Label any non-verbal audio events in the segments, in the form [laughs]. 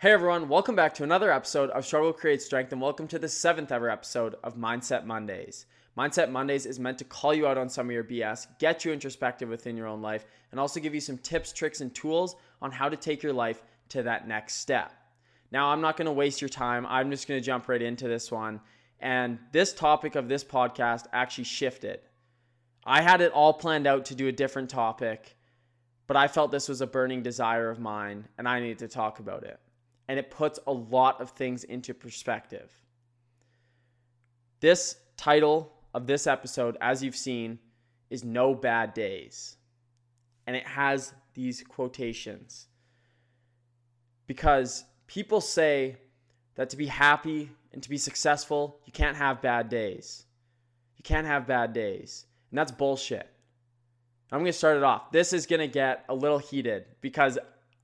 Hey everyone, welcome back to another episode of Struggle Creates Strength, and welcome to the seventh ever episode of Mindset Mondays. Mindset Mondays is meant to call you out on some of your BS, get you introspective within your own life, and also give you some tips, tricks, and tools on how to take your life to that next step. Now, I'm not going to waste your time. I'm just going to jump right into this one. And this topic of this podcast actually shifted. I had it all planned out to do a different topic, but I felt this was a burning desire of mine and I needed to talk about it and it puts a lot of things into perspective. This title of this episode, as you've seen, is No Bad Days. And it has these quotations. Because people say that to be happy and to be successful, you can't have bad days. You can't have bad days. And that's bullshit. I'm going to start it off. This is going to get a little heated because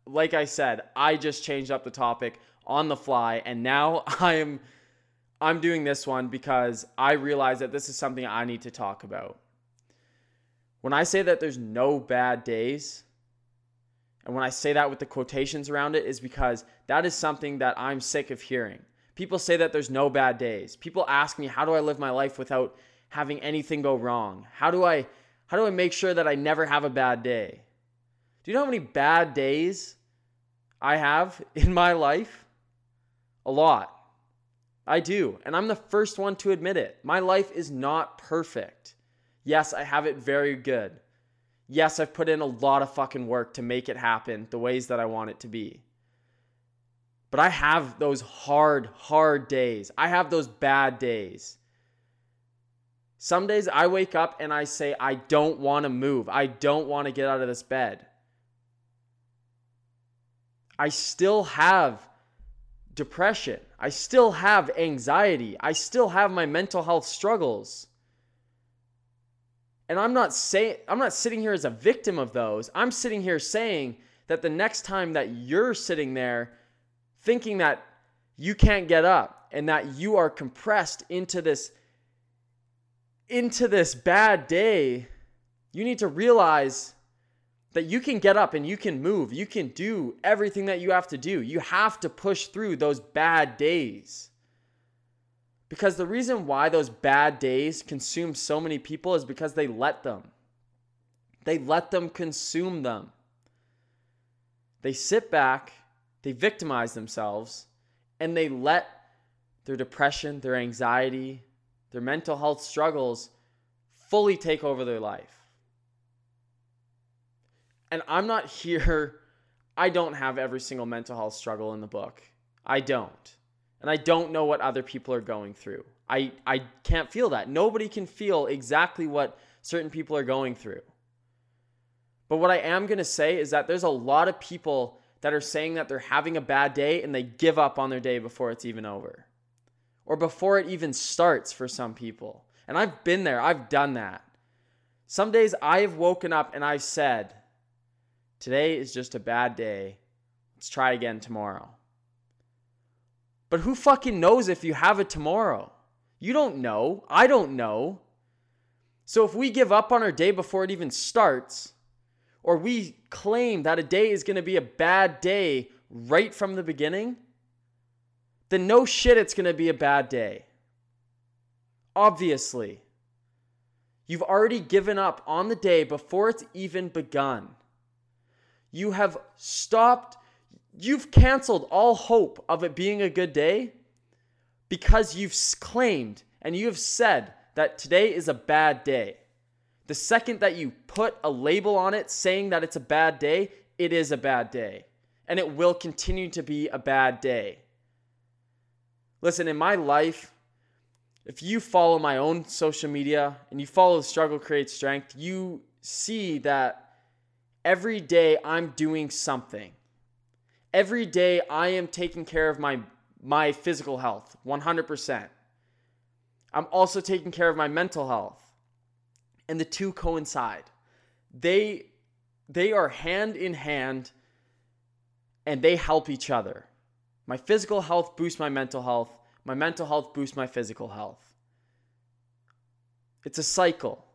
like I said, I just changed up the topic on the fly and now [laughs] I'm I'm doing this one because I realize that this is something I need to talk about. When I say that there's no bad days, and when I say that with the quotations around it is because that is something that I'm sick of hearing. People say that there's no bad days. People ask me, "How do I live my life without having anything go wrong? How do I how do I make sure that I never have a bad day?" Do you know how many bad days I have in my life? A lot. I do. And I'm the first one to admit it. My life is not perfect. Yes, I have it very good. Yes, I've put in a lot of fucking work to make it happen the ways that I want it to be. But I have those hard, hard days. I have those bad days. Some days I wake up and I say, I don't want to move. I don't want to get out of this bed. I still have depression. I still have anxiety. I still have my mental health struggles. And I'm not saying I'm not sitting here as a victim of those. I'm sitting here saying that the next time that you're sitting there thinking that you can't get up and that you are compressed into this into this bad day, you need to realize that you can get up and you can move. You can do everything that you have to do. You have to push through those bad days. Because the reason why those bad days consume so many people is because they let them. They let them consume them. They sit back, they victimize themselves, and they let their depression, their anxiety, their mental health struggles fully take over their life. And I'm not here, [laughs] I don't have every single mental health struggle in the book. I don't. And I don't know what other people are going through. I, I can't feel that. Nobody can feel exactly what certain people are going through. But what I am going to say is that there's a lot of people that are saying that they're having a bad day and they give up on their day before it's even over or before it even starts for some people. And I've been there, I've done that. Some days I've woken up and I've said, Today is just a bad day. Let's try again tomorrow. But who fucking knows if you have it tomorrow? You don't know. I don't know. So if we give up on our day before it even starts, or we claim that a day is going to be a bad day right from the beginning, then no shit, it's going to be a bad day. Obviously. You've already given up on the day before it's even begun. You have stopped, you've canceled all hope of it being a good day because you've claimed and you have said that today is a bad day. The second that you put a label on it saying that it's a bad day, it is a bad day. And it will continue to be a bad day. Listen, in my life, if you follow my own social media and you follow Struggle Creates Strength, you see that every day I'm doing something. Every day I am taking care of my my physical health 100%. I'm also taking care of my mental health. And the two coincide. They they are hand in hand and they help each other. My physical health boosts my mental health. My mental health boosts my physical health. It's a cycle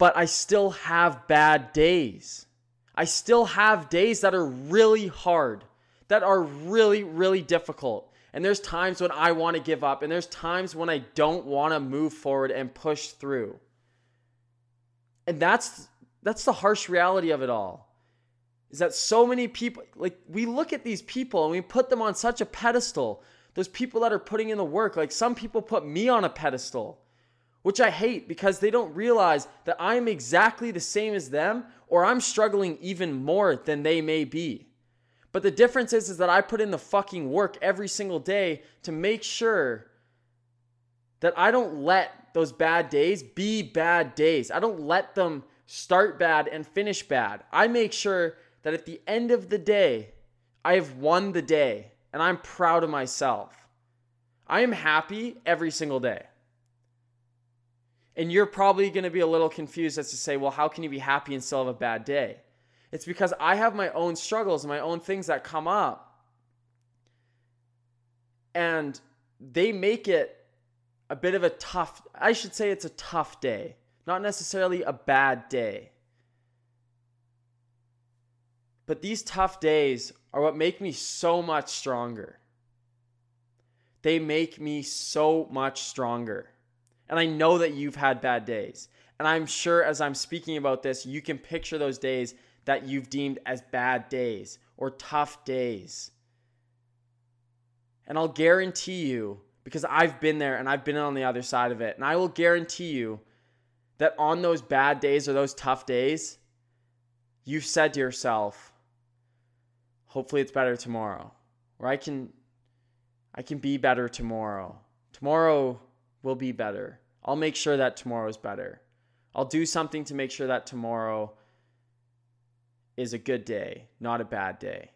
but I still have bad days. I still have days that are really hard, that are really, really difficult. And there's times when I want to give up, and there's times when I don't want to move forward and push through. And that's that's the harsh reality of it all. Is that so many people like we look at these people and we put them on such a pedestal. Those people that are putting in the work, like some people put me on a pedestal, which I hate because they don't realize that I'm exactly the same as them or I'm struggling even more than they may be. But the difference is, is that I put in the fucking work every single day to make sure that I don't let those bad days be bad days. I don't let them start bad and finish bad. I make sure that at the end of the day, I have won the day and I'm proud of myself. I am happy every single day. And you're probably going to be a little confused as to say, well, how can you be happy and still have a bad day? It's because I have my own struggles my own things that come up. And they make it a bit of a tough, I should say it's a tough day, not necessarily a bad day. But these tough days are what make me so much stronger. They make me so much stronger. And I know that you've had bad days. And I'm sure as I'm speaking about this, you can picture those days that you've deemed as bad days or tough days. And I'll guarantee you, because I've been there and I've been on the other side of it, and I will guarantee you that on those bad days or those tough days, you've said to yourself, hopefully it's better tomorrow. Or I can I can be better tomorrow. Tomorrow will be better. I'll make sure that tomorrow is better. I'll do something to make sure that tomorrow is a good day, not a bad day.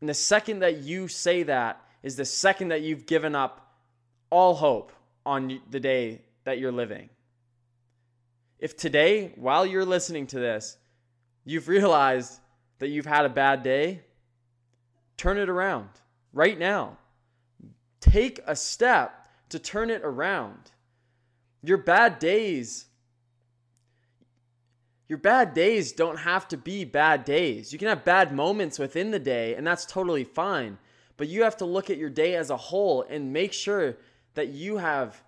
And the second that you say that is the second that you've given up all hope on the day that you're living. If today, while you're listening to this, you've realized that you've had a bad day, turn it around right now. Take a step to turn it around. Your bad days your bad days don't have to be bad days. You can have bad moments within the day, and that's totally fine. But you have to look at your day as a whole and make sure that you have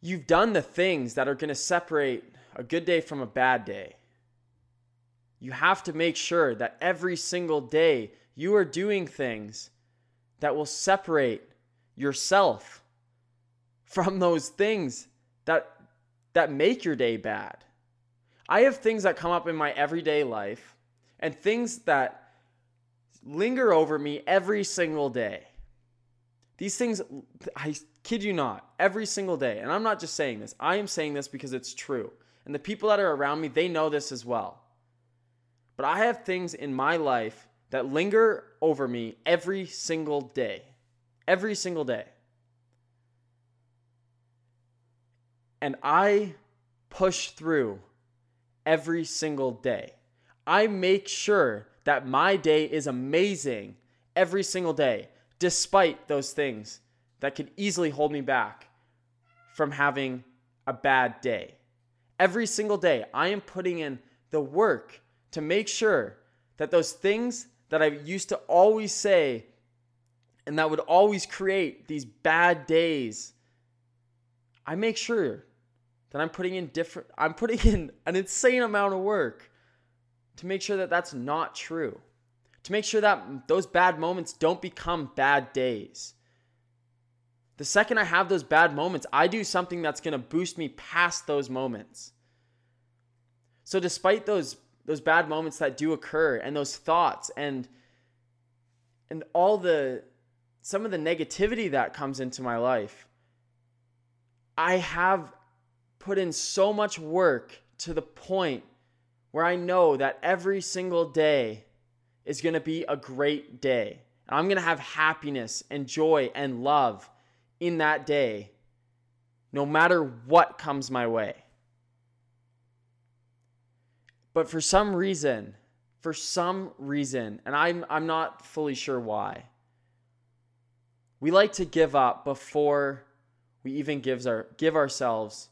you've done the things that are going to separate a good day from a bad day. You have to make sure that every single day you are doing things that will separate yourself from those things that that make your day bad. I have things that come up in my everyday life and things that linger over me every single day. These things, I kid you not, every single day. And I'm not just saying this, I am saying this because it's true. And the people that are around me, they know this as well. But I have things in my life that linger over me every single day. Every single day. And I push through every single day. I make sure that my day is amazing every single day, despite those things that could easily hold me back from having a bad day. Every single day, I am putting in the work to make sure that those things that I used to always say and that would always create these bad days, I make sure then I'm putting in different I'm putting in an insane amount of work to make sure that that's not true. To make sure that those bad moments don't become bad days. The second I have those bad moments, I do something that's going to boost me past those moments. So despite those those bad moments that do occur and those thoughts and and all the some of the negativity that comes into my life, I have put in so much work to the point where I know that every single day is going to be a great day. And I'm going to have happiness and joy and love in that day, no matter what comes my way. But for some reason, for some reason, and I'm, I'm not fully sure why, we like to give up before we even gives our, give ourselves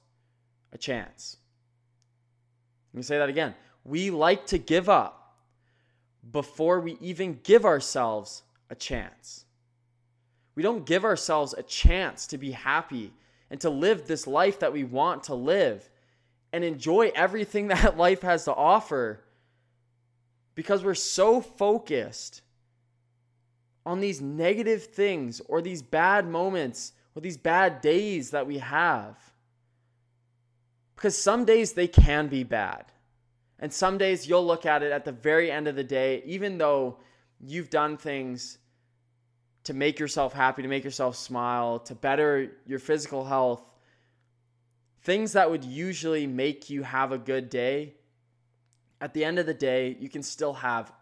a chance. Let me say that again. we like to give up before we even give ourselves a chance. We don't give ourselves a chance to be happy and to live this life that we want to live and enjoy everything [laughs] that life has to offer because we're so focused on these negative things or these bad moments or these bad days that we have. Because some days they can be bad. And some days you'll look at it at the very end of the day, even though you've done things to make yourself happy, to make yourself smile, to better your physical health, things that would usually make you have a good day, at the end of the day, you can still have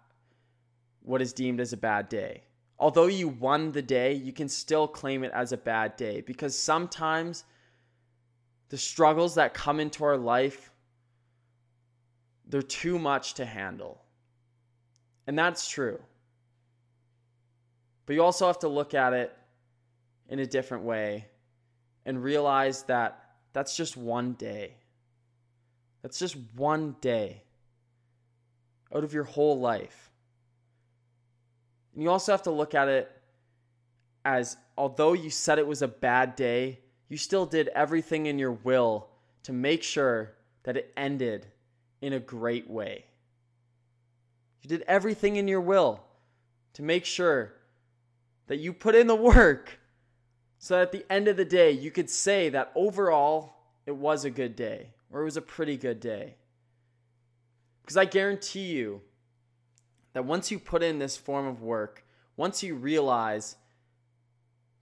what is deemed as a bad day. Although you won the day, you can still claim it as a bad day because sometimes the struggles that come into our life they're too much to handle. And that's true. But you also have to look at it in a different way and realize that that's just one day. That's just one day out of your whole life. And you also have to look at it as although you said it was a bad day, you still did everything in your will to make sure that it ended in a great way. You did everything in your will to make sure that you put in the work so that at the end of the day you could say that overall it was a good day or it was a pretty good day. Because I guarantee you that once you put in this form of work, once you realize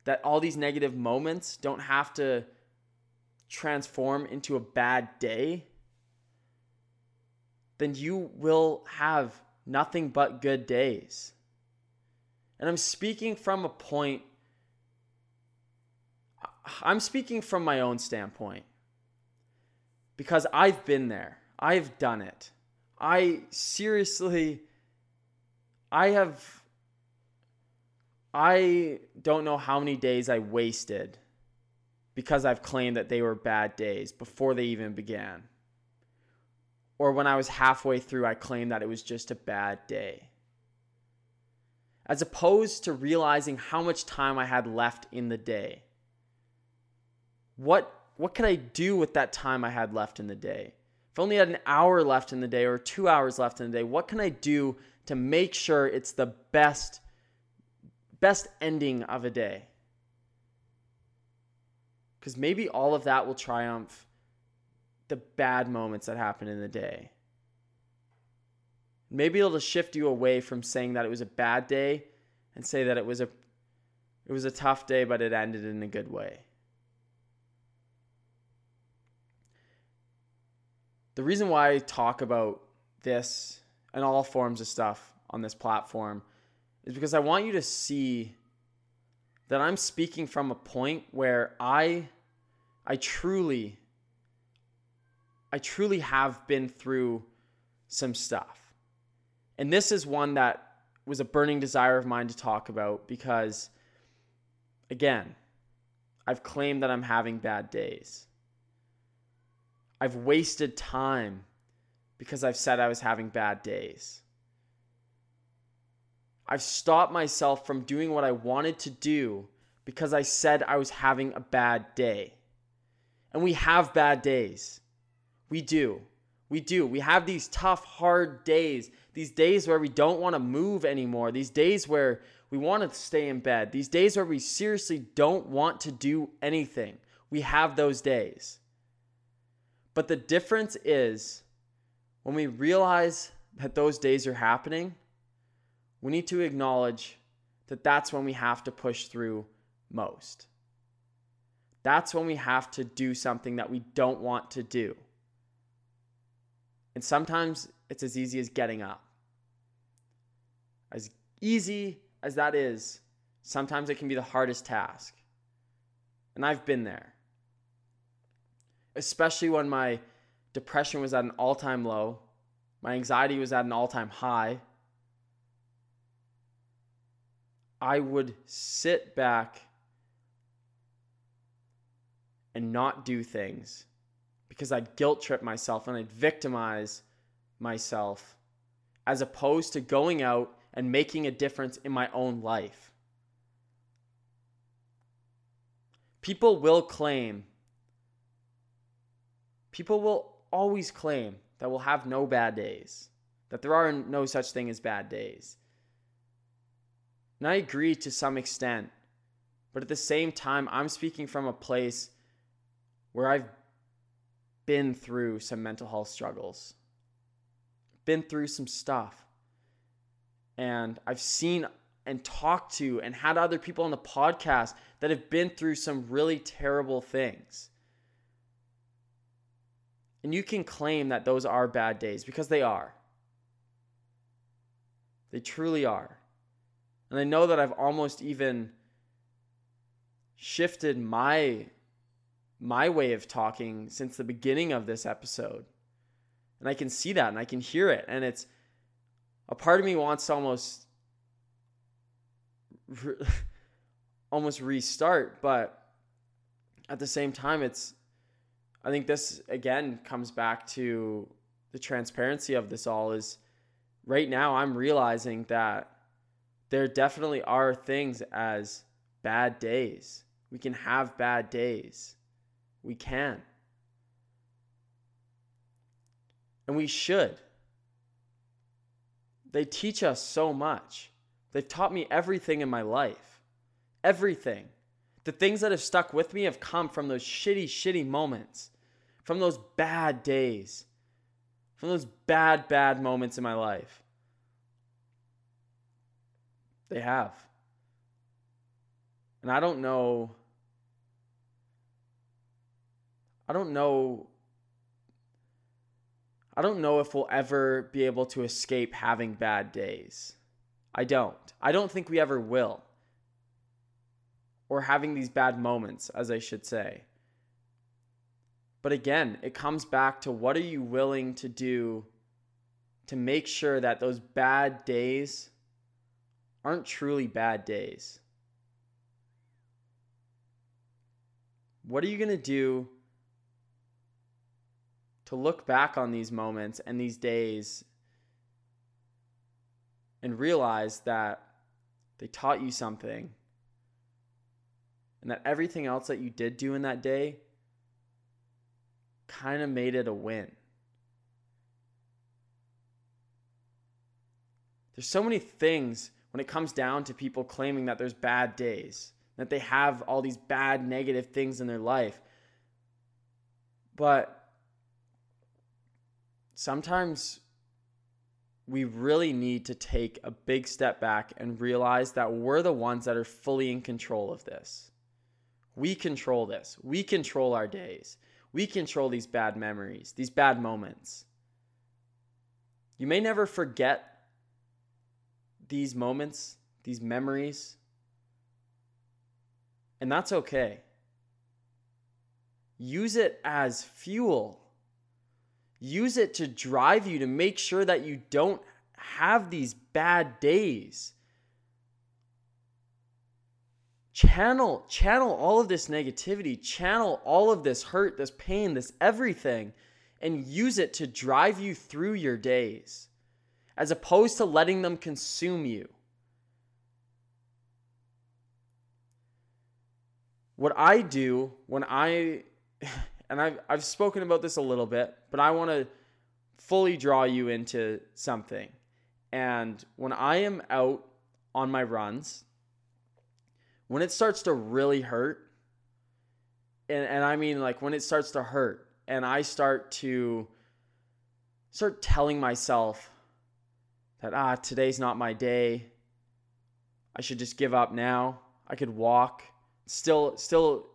that all these negative moments don't have to transform into a bad day, then you will have nothing but good days. And I'm speaking from a point, I'm speaking from my own standpoint because I've been there, I've done it. I seriously, I have, I don't know how many days I wasted because I've claimed that they were bad days before they even began or when I was halfway through, I claimed that it was just a bad day. As opposed to realizing how much time I had left in the day. What, what could I do with that time I had left in the day? If I only had an hour left in the day or two hours left in the day, what can I do to make sure it's the best, best ending of a day? Because maybe all of that will triumph the bad moments that happen in the day. Maybe it'll shift you away from saying that it was a bad day and say that it was a it was a tough day but it ended in a good way. The reason why I talk about this and all forms of stuff on this platform is because I want you to see that I'm speaking from a point where I I truly I truly have been through some stuff. And this is one that was a burning desire of mine to talk about because, again, I've claimed that I'm having bad days. I've wasted time because I've said I was having bad days. I've stopped myself from doing what I wanted to do because I said I was having a bad day. And we have bad days. We do. We do. We have these tough, hard days, these days where we don't want to move anymore, these days where we want to stay in bed, these days where we seriously don't want to do anything. We have those days. But the difference is when we realize that those days are happening, we need to acknowledge that that's when we have to push through most. That's when we have to do something that we don't want to do. And sometimes it's as easy as getting up. As easy as that is, sometimes it can be the hardest task. And I've been there. Especially when my depression was at an all time low, my anxiety was at an all time high. I would sit back and not do things because I'd guilt trip myself and I'd victimize myself as opposed to going out and making a difference in my own life. People will claim, people will always claim that we'll have no bad days, that there are no such thing as bad days. And I agree to some extent, but at the same time, I'm speaking from a place where I've been through some mental health struggles, been through some stuff. And I've seen and talked to and had other people on the podcast that have been through some really terrible things. And you can claim that those are bad days because they are. They truly are. And I know that I've almost even shifted my my way of talking since the beginning of this episode. And I can see that and I can hear it and it's a part of me wants to almost [laughs] almost restart, but at the same time it's I think this again comes back to the transparency of this all is right now I'm realizing that there definitely are things as bad days. We can have bad days. We can. And we should. They teach us so much. They've taught me everything in my life. Everything. The things that have stuck with me have come from those shitty, shitty moments, from those bad days, from those bad, bad moments in my life. They have. And I don't know. I don't know. I don't know if we'll ever be able to escape having bad days. I don't. I don't think we ever will. Or having these bad moments, as I should say. But again, it comes back to what are you willing to do to make sure that those bad days aren't truly bad days. What are you going to do to look back on these moments and these days and realize that they taught you something and that everything else that you did do in that day kind of made it a win? There's so many things when it comes down to people claiming that there's bad days, that they have all these bad negative things in their life. But sometimes we really need to take a big step back and realize that we're the ones that are fully in control of this. We control this. We control our days. We control these bad memories, these bad moments. You may never forget these moments, these memories. And that's okay. Use it as fuel. Use it to drive you to make sure that you don't have these bad days. Channel channel all of this negativity, channel all of this hurt, this pain, this everything and use it to drive you through your days as opposed to letting them consume you. What I do when I, [laughs] and I've, I've spoken about this a little bit, but I want to fully draw you into something. And when I am out on my runs, when it starts to really hurt, and, and I mean like when it starts to hurt, and I start to start telling myself that, ah, today's not my day. I should just give up now. I could walk. Still, still,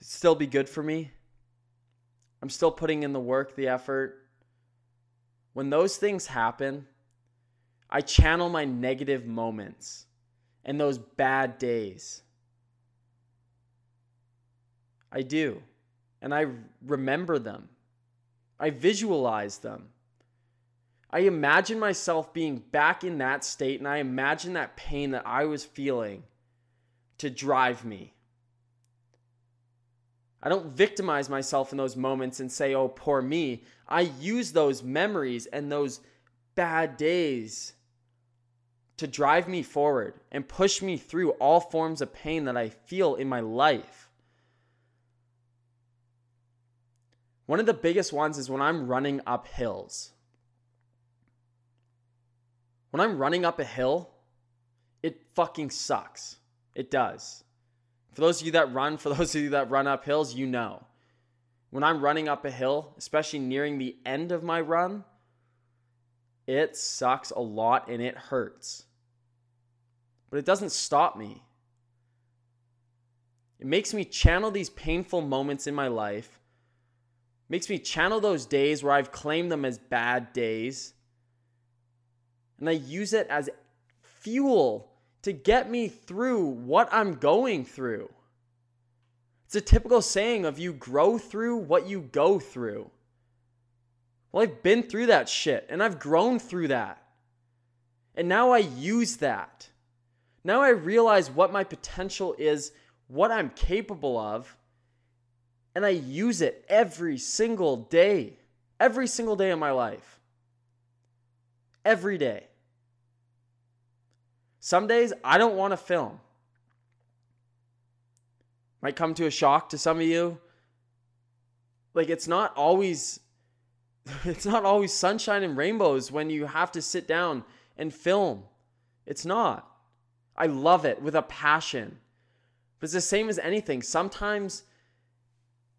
still be good for me. I'm still putting in the work, the effort. When those things happen, I channel my negative moments and those bad days. I do. And I remember them. I visualize them. I imagine myself being back in that state and I imagine that pain that I was feeling to drive me. I don't victimize myself in those moments and say, oh, poor me. I use those memories and those bad days to drive me forward and push me through all forms of pain that I feel in my life. One of the biggest ones is when I'm running up hills. When I'm running up a hill, it fucking sucks. It does. For those of you that run, for [laughs] those of you that run up hills, you know. When I'm running up a hill, especially nearing the end of my run, it sucks a lot and it hurts. But it doesn't stop me. It makes me channel these painful moments in my life, makes me channel those days where I've claimed them as bad days, and I use it as fuel to get me through what I'm going through. It's a typical saying of you grow through what you go through. Well, I've been through that shit and I've grown through that. And now I use that. Now I realize what my potential is, what I'm capable of, and I use it every single day. Every single day of my life. Every day. Some days I don't want to film. Might come to a shock to some of you. Like it's not always [laughs] it's not always sunshine and rainbows when you have to sit down and film. It's not. I love it with a passion. But it's the same as anything. Sometimes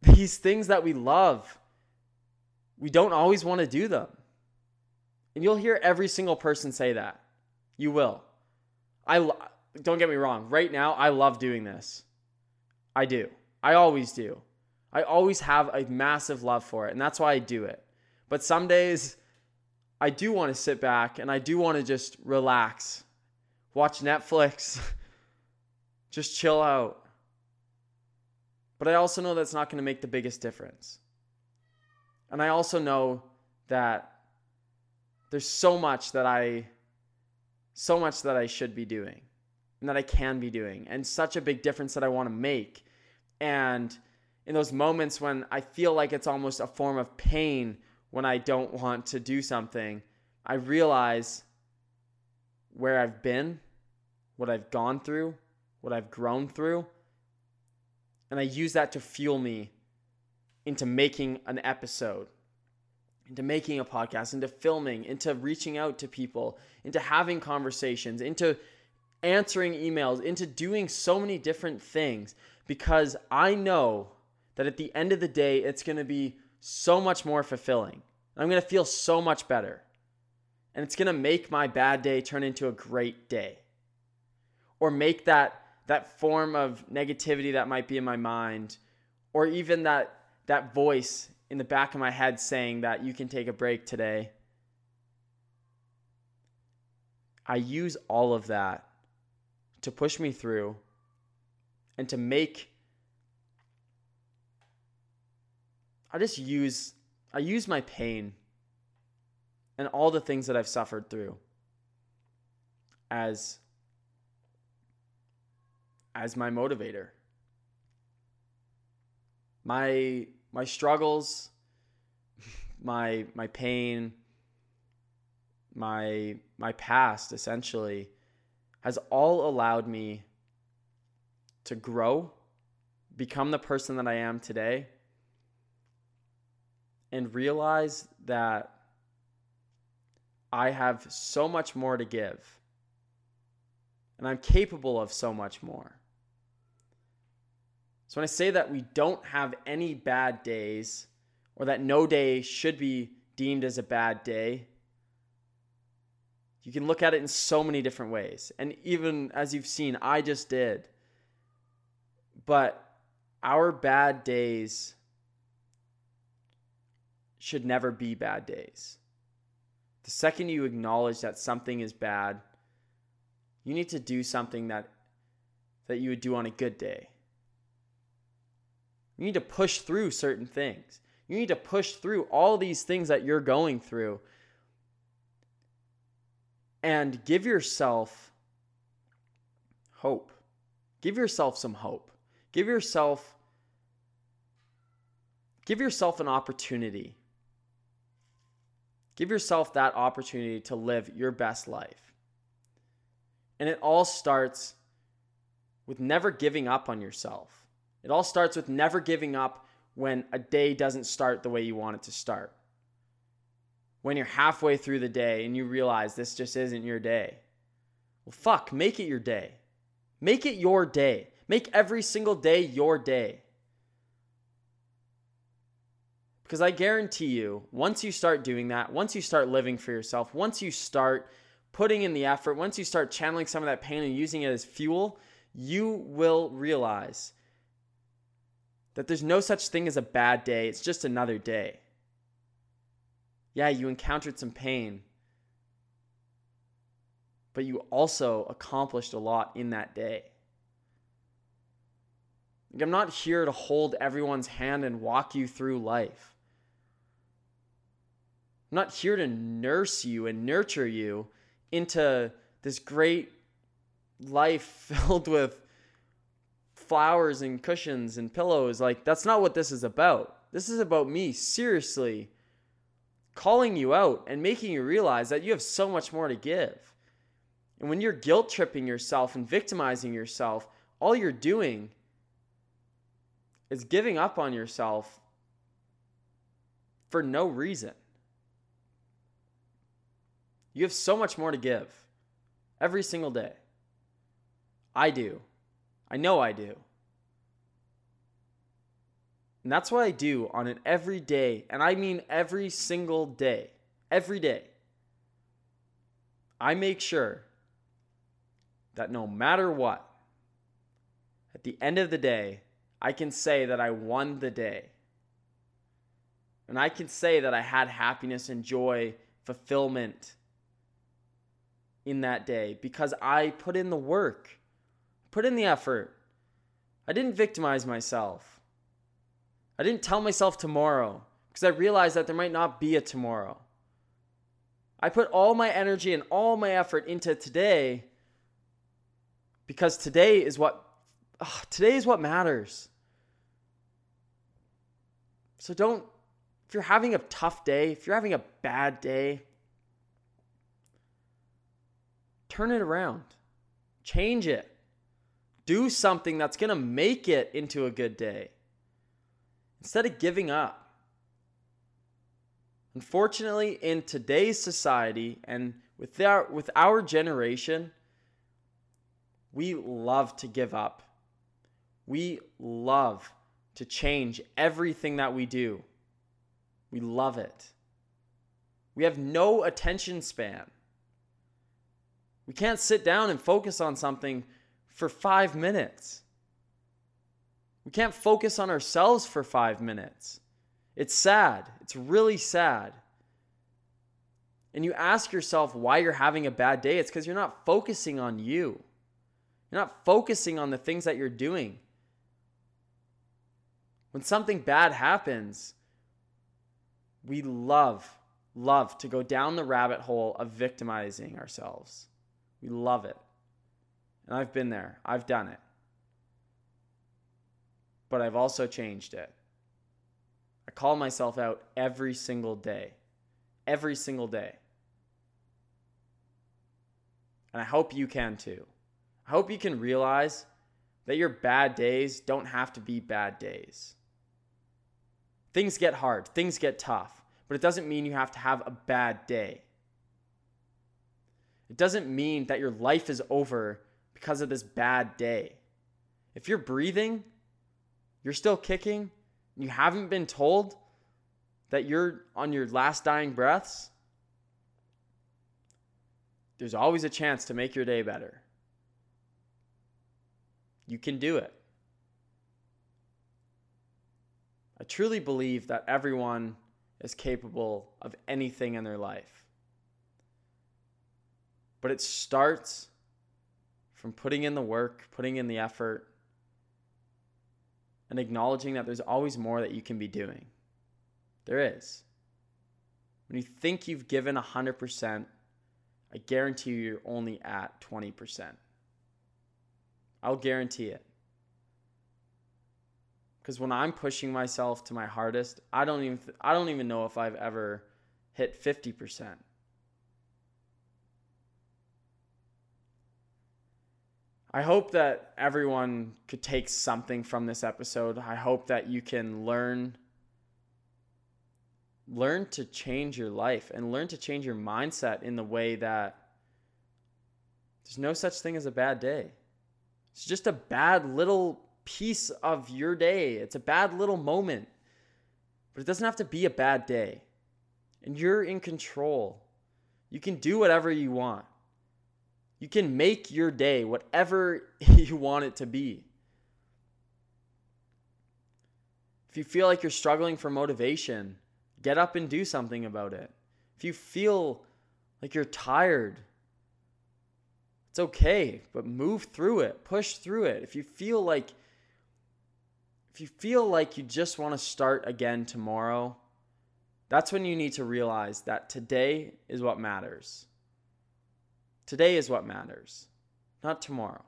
these things that we love, we don't always want to do them. And you'll hear every single person say that. You will. I don't get me wrong. Right now, I love doing this. I do. I always do. I always have a massive love for it, and that's why I do it. But some days, I do want to sit back and I do want to just relax, watch Netflix, [laughs] just chill out. But I also know that's not going to make the biggest difference. And I also know that there's so much that I so much that I should be doing and that I can be doing, and such a big difference that I want to make. And in those moments when I feel like it's almost a form of pain when I don't want to do something, I realize where I've been, what I've gone through, what I've grown through, and I use that to fuel me into making an episode into making a podcast, into filming, into reaching out to people, into having conversations, into answering emails, into doing so many different things because I know that at the end of the day, it's going to be so much more fulfilling. I'm going to feel so much better. And it's going to make my bad day turn into a great day. Or make that that form of negativity that might be in my mind or even that that voice in the back of my head saying that you can take a break today. I use all of that to push me through and to make I just use I use my pain and all the things that I've suffered through as as my motivator. My my struggles, my my pain, my my past essentially has all allowed me to grow, become the person that I am today, and realize that I have so much more to give. And I'm capable of so much more. So when I say that we don't have any bad days, or that no day should be deemed as a bad day, you can look at it in so many different ways. And even as you've seen, I just did. But our bad days should never be bad days. The second you acknowledge that something is bad, you need to do something that that you would do on a good day. You need to push through certain things. You need to push through all these things that you're going through and give yourself hope. Give yourself some hope. Give yourself Give yourself an opportunity. Give yourself that opportunity to live your best life. And it all starts with never giving up on yourself. It all starts with never giving up when a day doesn't start the way you want it to start. When you're halfway through the day and you realize this just isn't your day. Well, fuck, make it your day. Make it your day. Make every single day your day. Because I guarantee you, once you start doing that, once you start living for yourself, once you start putting in the effort, once you start channeling some of that pain and using it as fuel, you will realize that there's no such thing as a bad day. It's just another day. Yeah, you encountered some pain, but you also accomplished a lot in that day. I'm not here to hold everyone's hand and walk you through life. I'm not here to nurse you and nurture you into this great life [laughs] filled with flowers and cushions and pillows. Like, that's not what this is about. This is about me seriously calling you out and making you realize that you have so much more to give. And when you're guilt tripping yourself and victimizing yourself, all you're doing is giving up on yourself for no reason. You have so much more to give every single day. I do. I know I do. And that's what I do on an everyday, and I mean every single day, every day. I make sure that no matter what, at the end of the day, I can say that I won the day. And I can say that I had happiness and joy, fulfillment in that day because I put in the work, put in the effort. I didn't victimize myself. I didn't tell myself tomorrow because I realized that there might not be a tomorrow. I put all my energy and all my effort into today because today is what ugh, today is what matters. So don't if you're having a tough day, if you're having a bad day, turn it around. Change it. Do something that's going to make it into a good day instead of giving up. Unfortunately, in today's society and with our, with our generation, we love to give up. We love to change everything that we do. We love it. We have no attention span. We can't sit down and focus on something for five minutes. We can't focus on ourselves for five minutes. It's sad. It's really sad. And you ask yourself why you're having a bad day. It's because you're not focusing on you. You're not focusing on the things that you're doing. When something bad happens, we love, love to go down the rabbit hole of victimizing ourselves. We love it. And I've been there, I've done it but I've also changed it. I call myself out every single day. Every single day. And I hope you can too. I hope you can realize that your bad days don't have to be bad days. Things get hard, things get tough, but it doesn't mean you have to have a bad day. It doesn't mean that your life is over because of this bad day. If you're breathing, you're still kicking, you haven't been told that you're on your last dying breaths, there's always a chance to make your day better. You can do it. I truly believe that everyone is capable of anything in their life. But it starts from putting in the work, putting in the effort, and acknowledging that there's always more that you can be doing. There is. When you think you've given 100%, I guarantee you you're only at 20%. I'll guarantee it. Cuz when I'm pushing myself to my hardest, I don't even th- I don't even know if I've ever hit 50%. I hope that everyone could take something from this episode. I hope that you can learn learn to change your life and learn to change your mindset in the way that there's no such thing as a bad day. It's just a bad little piece of your day. It's a bad little moment. But it doesn't have to be a bad day. And you're in control. You can do whatever you want. You can make your day whatever [laughs] you want it to be. If you feel like you're struggling for motivation, get up and do something about it. If you feel like you're tired, it's okay, but move through it, push through it. If you feel like if you feel like you just want to start again tomorrow, that's when you need to realize that today is what matters. Today is what matters, not tomorrow.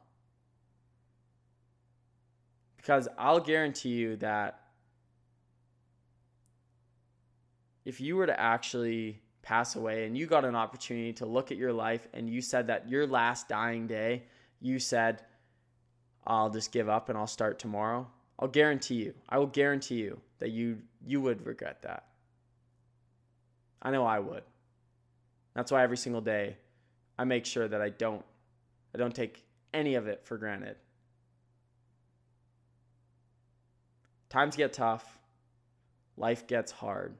Because I'll guarantee you that if you were to actually pass away and you got an opportunity to look at your life and you said that your last dying day, you said, I'll just give up and I'll start tomorrow. I'll guarantee you, I will guarantee you that you you would regret that. I know I would. That's why every single day I make sure that I don't I don't take any of it for granted. Times get tough. Life gets hard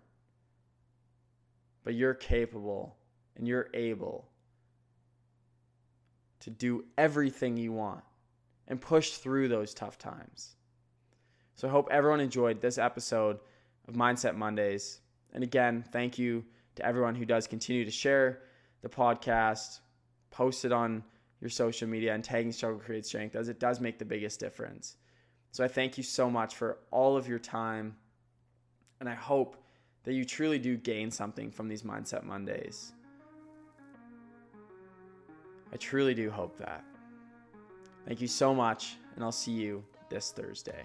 but you're capable and you're able to do everything you want and push through those tough times. So I hope everyone enjoyed this episode of Mindset Mondays. And again, thank you to everyone who does continue to share the podcast, post it on your social media, and tagging Struggle Create Strength as it does make the biggest difference. So I thank you so much for all of your time. And I hope that you truly do gain something from these Mindset Mondays. I truly do hope that. Thank you so much, and I'll see you this Thursday.